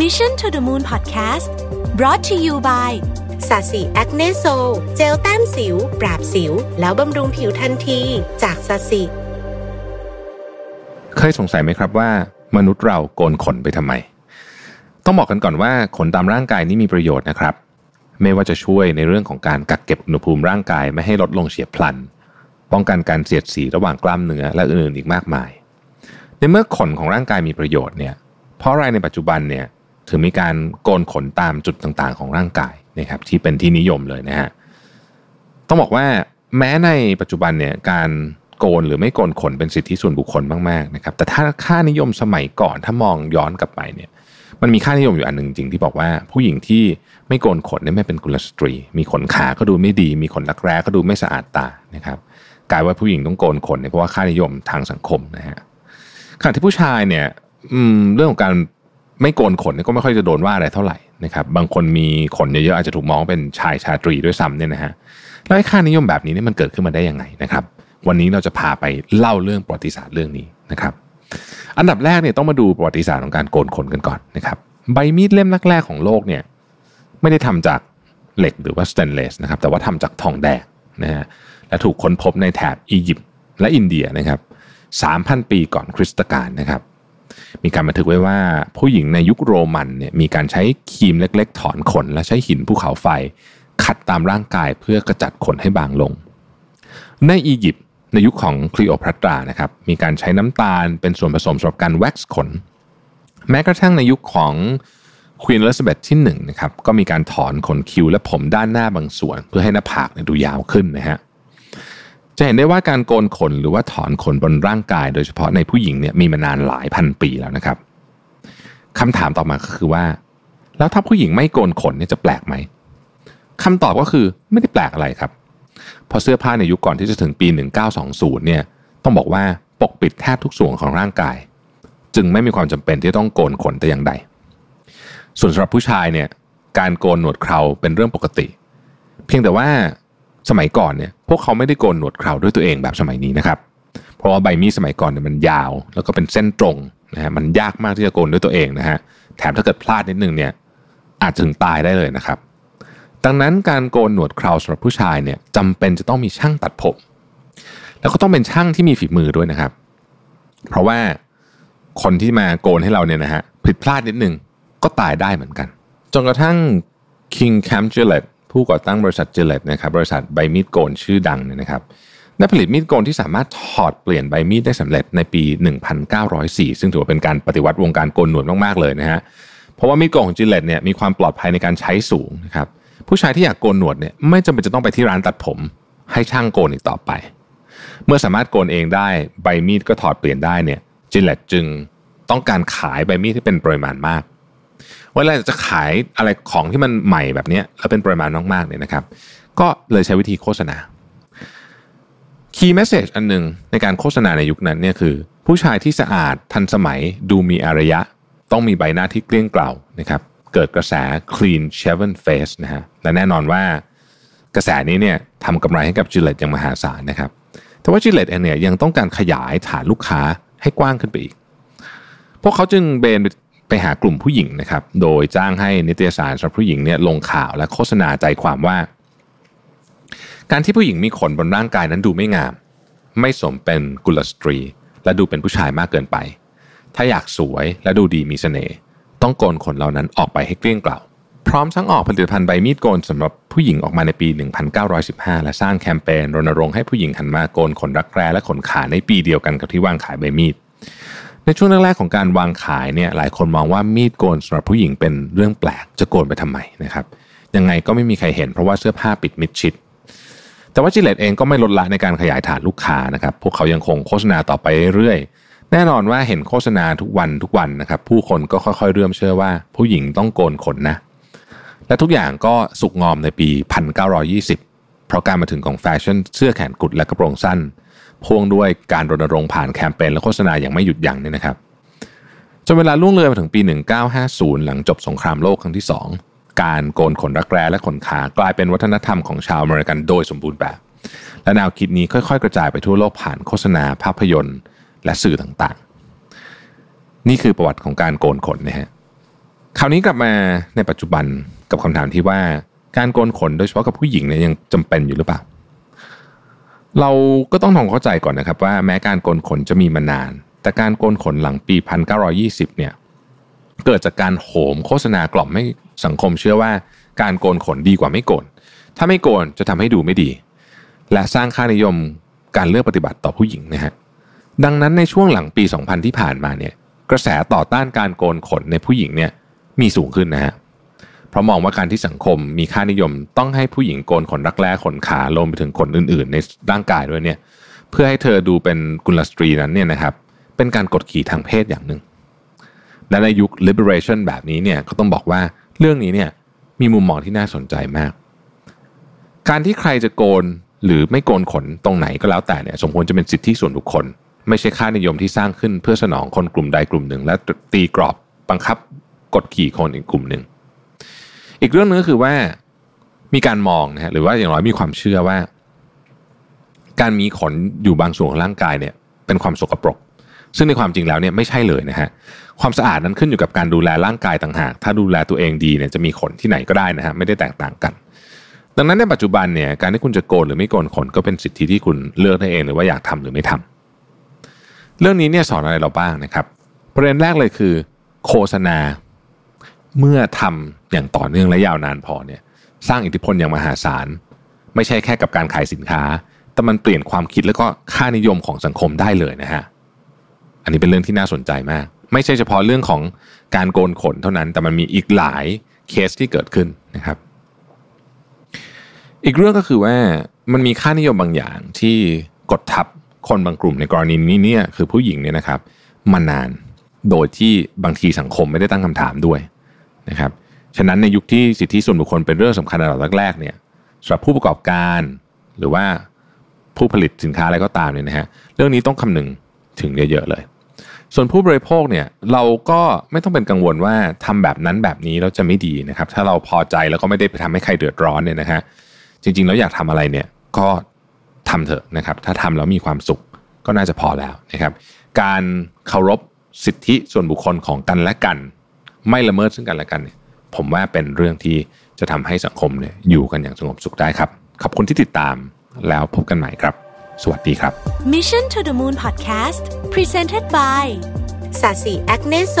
Mission to the Moon Podcast brought to you by SASI Acne Sol เจลแต้มสิว ปราบสิว แล้วบำรุงผิวทันที จาก SASI เคยสงสัยไหมครับว่า มนุษย์เราโกนขนไปทำไม ต้องบอกกันก่อนว่าขนตามร่างกายนี่มีประโยชน์นะครับ ไม่ว่าจะช่วยในเรื่องของการกักเก็บอุณหภูมิร่างกายไม่ให้ลดลงเฉียบพลัน ป้องกันการเสียดสีระหว่างกล้ามเนื้อและอื่นๆอีกมากมาย ในเมื่อขนของร่างกายมีประโยชน์เนี่ยเพราะอะไรในปัจจุบันเนี่ย ถึงมีการโกนขนตามจุดต่างๆ ของร่างกายนะครับที่เป็นที่นิยมเลยนะฮะต้องบอกว่าแม้ในปัจจุบันเนี่ยการโกนหรือไม่โกนขนเป็นสิทธิส่วนบุคคลมากๆนะครับแต่ถ้าค่านิยมสมัยก่อนถ้ามองย้อนกลับไปเนี่ยมันมีค่านิยมอยู่อันหนึ่งจริงที่บอกว่า ผู้หญิงที่ไม่โกนขนเนี่ยไม่เป็นกุลสตรี มีขนขาก็ดูไม่ดี มีขนรักแร้ก็ดูไม่สะอาดตานะครับกลายว่าผู้หญิงต้องโกนขนเนี่ยเพราะว่าค่านิยมทางสังคมนะฮะขณะที่ผู้ชายเนี่ยเรื่องของการ ไม่โกนขนก็ไม่ค่อยจะโดนว่าอะไรเท่าไหร่นะครับบางคนมีขนเยอะๆอาจจะถูกมองเป็นชายชาตรีด้วยซ้ำเนี่ยนะฮะแล้วค่านิยมแบบนี้เนี่ยมันเกิดขึ้นมาได้ยังไงนะครับ วันนี้เราจะพาไปเล่าเรื่องประวัติศาสตร์เรื่องนี้นะครับอันดับแรกเนี่ยต้องมาดูประวัติศาสตร์ของการโกนขนกันก่อนนะครับใบมีดเล่มแรกๆของโลกเนี่ยไม่ได้ทำจากเหล็กหรือว่าสแตนเลสนะครับแต่ว่าทำจากทองแดงนะฮะและถูกค้นพบในแถบอียิปต์และอินเดียนะครับ3,000 ปีก่อนคริสตกาลนะครับ มีการบันทึกไว้ว่าผู้หญิงในยุคโรมันเนี่ยมีการใช้คีมเล็ก ๆ ถอนขน และใช้หินภูเขาไฟ ขัดตามร่างกายเพื่อกำจัดขนให้บางลง ในอียิปต์ในยุคของคลีโอพัตรานะครับมีการใช้น้ำตาลเป็นส่วนผสมสำหรับการแว็กซ์ขน แม้กระทั่งในยุคของควีนอลิซาเบธที่1นะครับก็มีการถอนขนคิ้วและผมด้านหน้าบางส่วน เพื่อให้หน้าผากเนี่ยดูยาวขึ้นนะฮะ จะเห็นได้ว่าการโกนขนหรือว่าถอนขนบนร่างกาย โดยเฉพาะในผู้หญิงเนี่ยมีมานานหลายพันปีแล้วนะครับคำถามต่อมาก็คือว่า แล้วถ้าผู้หญิงไม่โกนขนเนี่ยจะแปลกไหมคำตอบก็คือไม่ได้แปลกอะไรครับเพราะเสื้อผ้าในยุคก่อนที่จะถึงปี 1920เนี่ยต้องบอกว่าปกปิดแทบทุกส่วนของร่างกาย จึงไม่มีความจำเป็นที่ต้องโกนขนแต่อย่างใด ส่วนสำหรับผู้ชายเนี่ยการโกนหนวดเคราเป็นเรื่องปกติ เพียงแต่ว่า สมัยก่อนเนี่ยพวกเขาไม่ได้โกนหนวดเคราด้วยตัวเองแบบสมัยนี้นะครับ เพราะว่าใบมีดสมัยก่อนเนี่ยมันยาว แล้วก็เป็นเส้นตรงนะฮะมันยากมากที่จะโกนด้วยตัวเองนะฮะแถมถ้าเกิดพลาดนิดนึงเนี่ยอาจถึงตายได้เลยนะครับ ดังนั้นการโกนหนวดเคราสำหรับผู้ชายเนี่ยจำเป็นจะต้องมีช่างตัดผม แล้วก็ต้องเป็นช่างที่มีฝีมือด้วยนะครับ เพราะว่าคนที่มาโกนให้เราเนี่ยนะฮะผิดพลาดนิดนึงก็ตายได้เหมือนกัน จนกระทั่ง King Cam Gillette ผู้ก่อตั้งบริษัท Gillette นะครับบริษัทใบมีดโกนชื่อดังเนี่ยนะครับได้ผลิตมีดโกนที่สามารถถอดเปลี่ยนใบมีดได้สำเร็จในปี 1904 ซึ่งถือว่าเป็นการปฏิวัติวงการโกนหนวดมากๆเลยนะฮะเพราะว่ามีดโกนของ Gillette เนี่ยมีความปลอดภัยในการใช้สูงนะครับผู้ชายที่อยากโกนหนวดเนี่ยไม่จำเป็นจะต้องไปที่ร้านตัดผม ให้ช่างโกนอีกต่อไป เมื่อสามารถโกนเองได้ใบมีดก็ถอดเปลี่ยนได้เนี่ย Gillette จึงต้องการขายใบมีดที่เป็นปริมาณมาก เวลาจะขายอะไรของที่มันใหม่แบบนี้แล้วเป็นปริมาณมากๆเนี่ยนะครับ ก็เลยใช้วิธีโฆษณา Key Message อันหนึ่งในการโฆษณาในยุคนั้นเนี่ยคือ ผู้ชายที่สะอาดทันสมัยดูมีอารยะ ต้องมีใบหน้าที่เกลี้ยงเกล่านะครับเกิดกระแส clean shaven face นะฮะและแน่นอนว่ากระแสนี้เนี่ยทำกำไรให้กับ Gillette อย่างมหาศาลนะครับแต่ว่า Gillette เองเนี่ยยังต้องการขยายฐานลูกค้าให้กว้างขึ้นไปอีก พวกเขาจึงเบน ไปหากลุ่มผู้หญิงนะครับ โดยจ้างให้นิตยสารสำหรับผู้หญิงเนี่ยลงข่าวและโฆษณาใจความว่า การที่ผู้หญิงมีขนบนร่างกายนั้นดูไม่งาม ไม่สมเป็นกุลสตรี และดูเป็นผู้ชายมากเกินไป ถ้าอยากสวยและดูดีมีเสน่ห์ต้องโกนขนเหล่านั้นออกไปให้เกลี้ยงเกล่าพร้อมทั้งออกผลิตภัณฑ์ใบมีดโกนสำหรับผู้หญิงออกมาในปี 1915 และสร้างแคมเปญรณรงค์ให้ผู้หญิงหันมาโกนขนรักแร้และขนขาในปีเดียวกันกับที่วางขายใบมีด ในช่วงแรกๆของการวางขายเนี่ยหลายคนมองว่ามีดโกนสำหรับผู้หญิงเป็นเรื่องแปลกจะโกนไปทำไมนะครับยังไงก็ไม่มีใครเห็นเพราะว่าเสื้อผ้าปิดมิดชิด แต่ว่าจิเลตเองก็ไม่ลดละในการขยายฐานลูกค้านะครับ พวกเขายังคงโฆษณาต่อไปเรื่อยๆแน่นอนว่าเห็นโฆษณาทุกวันทุกวันนะครับ ผู้คนก็ค่อยๆ เริ่มเชื่อว่าผู้หญิงต้องโกนขนนะ และทุกอย่างก็สุกงอมในปี 1920 เพราะการมาถึงของแฟชั่นเสื้อแขนกุดและกระโปรงสั้น พ่วงด้วยการรณรงค์ผ่านแคมเปญและโฆษณาอย่างไม่หยุดยั้งเนี่ยนะครับจนเวลาล่วงเลยมาถึงปี 1950 หลังจบสงครามโลกครั้งที่ 2 การโกนขนรักแร้และขนขากลายเป็นวัฒนธรรมของชาวอเมริกันโดยสมบูรณ์แบบ และแนวคิดนี้ค่อยๆ กระจายไปทั่วโลกผ่านโฆษณาภาพยนตร์ และสื่อต่างๆ นี่คือประวัติของการโกนขนนะฮะคคราวนี้กลับมาในปัจจุบันกับคำถามที่ว่าการโกนขนโดยเฉพาะกับผู้หญิงเนี่ยยังจำเป็นอยู่หรือเปล่า เราก็ต้องทำเข้าใจก่อนนะครับว่าแม้การโกนขนจะมีมานาน แต่การโกนขนหลังปี 1920 เนี่ยเกิดจากการโหมโฆษณากล่อมให้สังคมเชื่อว่าการโกนขนดีกว่าไม่โกน ถ้าไม่โกนจะทำให้ดูไม่ดี และสร้างค่านิยมการเลือกปฏิบัติต่อผู้หญิงนะฮะ ดังนั้นในช่วงหลังปี 2000 ที่ผ่านมาเนี่ยกระแสต่อต้านการโกนขนในผู้หญิงเนี่ยมีสูงขึ้นนะฮะ เพราะมองว่าการที่สังคมมีค่านิยม ต้องให้ผู้หญิงโกนขนรักแร้ขนขาลงไปถึงขนอื่น ๆ ในร่างกายด้วยเนี่ย เพื่อให้เธอดูเป็นกุลสตรีนั้นเนี่ยนะครับ เป็นการกดขี่ทางเพศอย่างหนึ่งและในยุค liberation แบบนี้เนี่ยก็ต้องบอกว่าเรื่องนี้เนี่ยมีมุมมองที่น่าสนใจมาก การที่ใครจะโกนหรือไม่โกนขนตรงไหนก็แล้วแต่เนี่ยสมควรจะเป็นสิทธิส่วนบุคคล ไม่ใช่ค่านิยมที่สร้างขึ้นเพื่อสนองคนกลุ่มใดกลุ่มหนึ่ง และตีกรอบบังคับกดขี่คนอีกกลุ่มหนึ่ง อีกเรื่องนึงก็คือว่ามีการมองนะฮะหรือว่าอย่างน้อยมีความเชื่อว่า การมีขนอยู่บางส่วนของร่างกายเนี่ย เป็นความสกปรก ซึ่งในความจริงแล้วเนี่ยไม่ใช่เลยนะฮะความสะอาดนั้นขึ้นอยู่กับการดูแลร่างกายต่างหาก ถ้าดูแลตัวเองดีเนี่ยจะมีขนที่ไหนก็ได้นะฮะไม่ได้แตกต่างกัน ดังนั้นในปัจจุบันเนี่ยการที่คุณจะโกนหรือไม่โกนขนก็เป็นสิทธิที่คุณเลือกได้เองหรือว่าอยากทำหรือไม่ทำเรื่องนี้เนี่ยสอนอะไรเราบ้างนะครับ ประเด็นแรกเลยคือ โฆษณา เมื่อทำอย่างต่อเนื่องและยาวนานพอเนี่ยสร้างอิทธิพลอย่างมหาศาล ไม่ใช่แค่กับการขายสินค้า แต่มันเปลี่ยนความคิดแล้วก็ค่านิยมของสังคมได้เลยนะฮะอันนี้เป็นเรื่องที่น่าสนใจมาก ไม่ใช่เฉพาะเรื่องของการโกนขนเท่านั้น แต่มันมีอีกหลายเคสที่เกิดขึ้นนะครับ อีกเรื่องก็คือว่ามันมีค่านิยมบางอย่างที่กดทับคนบางกลุ่มในกรณีนี้เนี่ยคือผู้หญิงเนี่ยนะครับ มานานโดยที่บางทีสังคมไม่ได้ตั้งคำถามด้วย นะครับฉะนั้นในยุคที่สิทธิส่วนบุคคลเป็นเรื่องสำคัญในระดับแรกๆเนี่ยสำหรับผู้ประกอบการหรือว่าผู้ผลิตสินค้าอะไรก็ตามเนี่ยนะฮะเรื่องนี้ต้องคำนึงถึงเยอะๆเลย ส่วนผู้บริโภคเนี่ยเราก็ไม่ต้องเป็นกังวลว่าทำแบบนั้นแบบนี้แล้วจะไม่ดีนะครับ ถ้าเราพอใจแล้วก็ไม่ได้ไปทำให้ใครเดือดร้อนเนี่ยนะฮะจริงๆแล้วอยากทำอะไรเนี่ยก็ทำเถอะนะครับ ถ้าทำแล้วมีความสุขก็น่าจะพอแล้วนะครับ การเคารพสิทธิส่วนบุคคลของกันและกัน ไม่ละเมิดซึ่งกันและกันเนี่ยผมว่าเป็นเรื่องที่จะทำให้สังคมเนี่ยอยู่กันอย่างสงบสุขได้ครับ ขอบคุณที่ติดตามแล้วพบกันใหม่ครับ สวัสดีครับ Mission to the Moon Podcast Presented by สาสีแอคเนโซ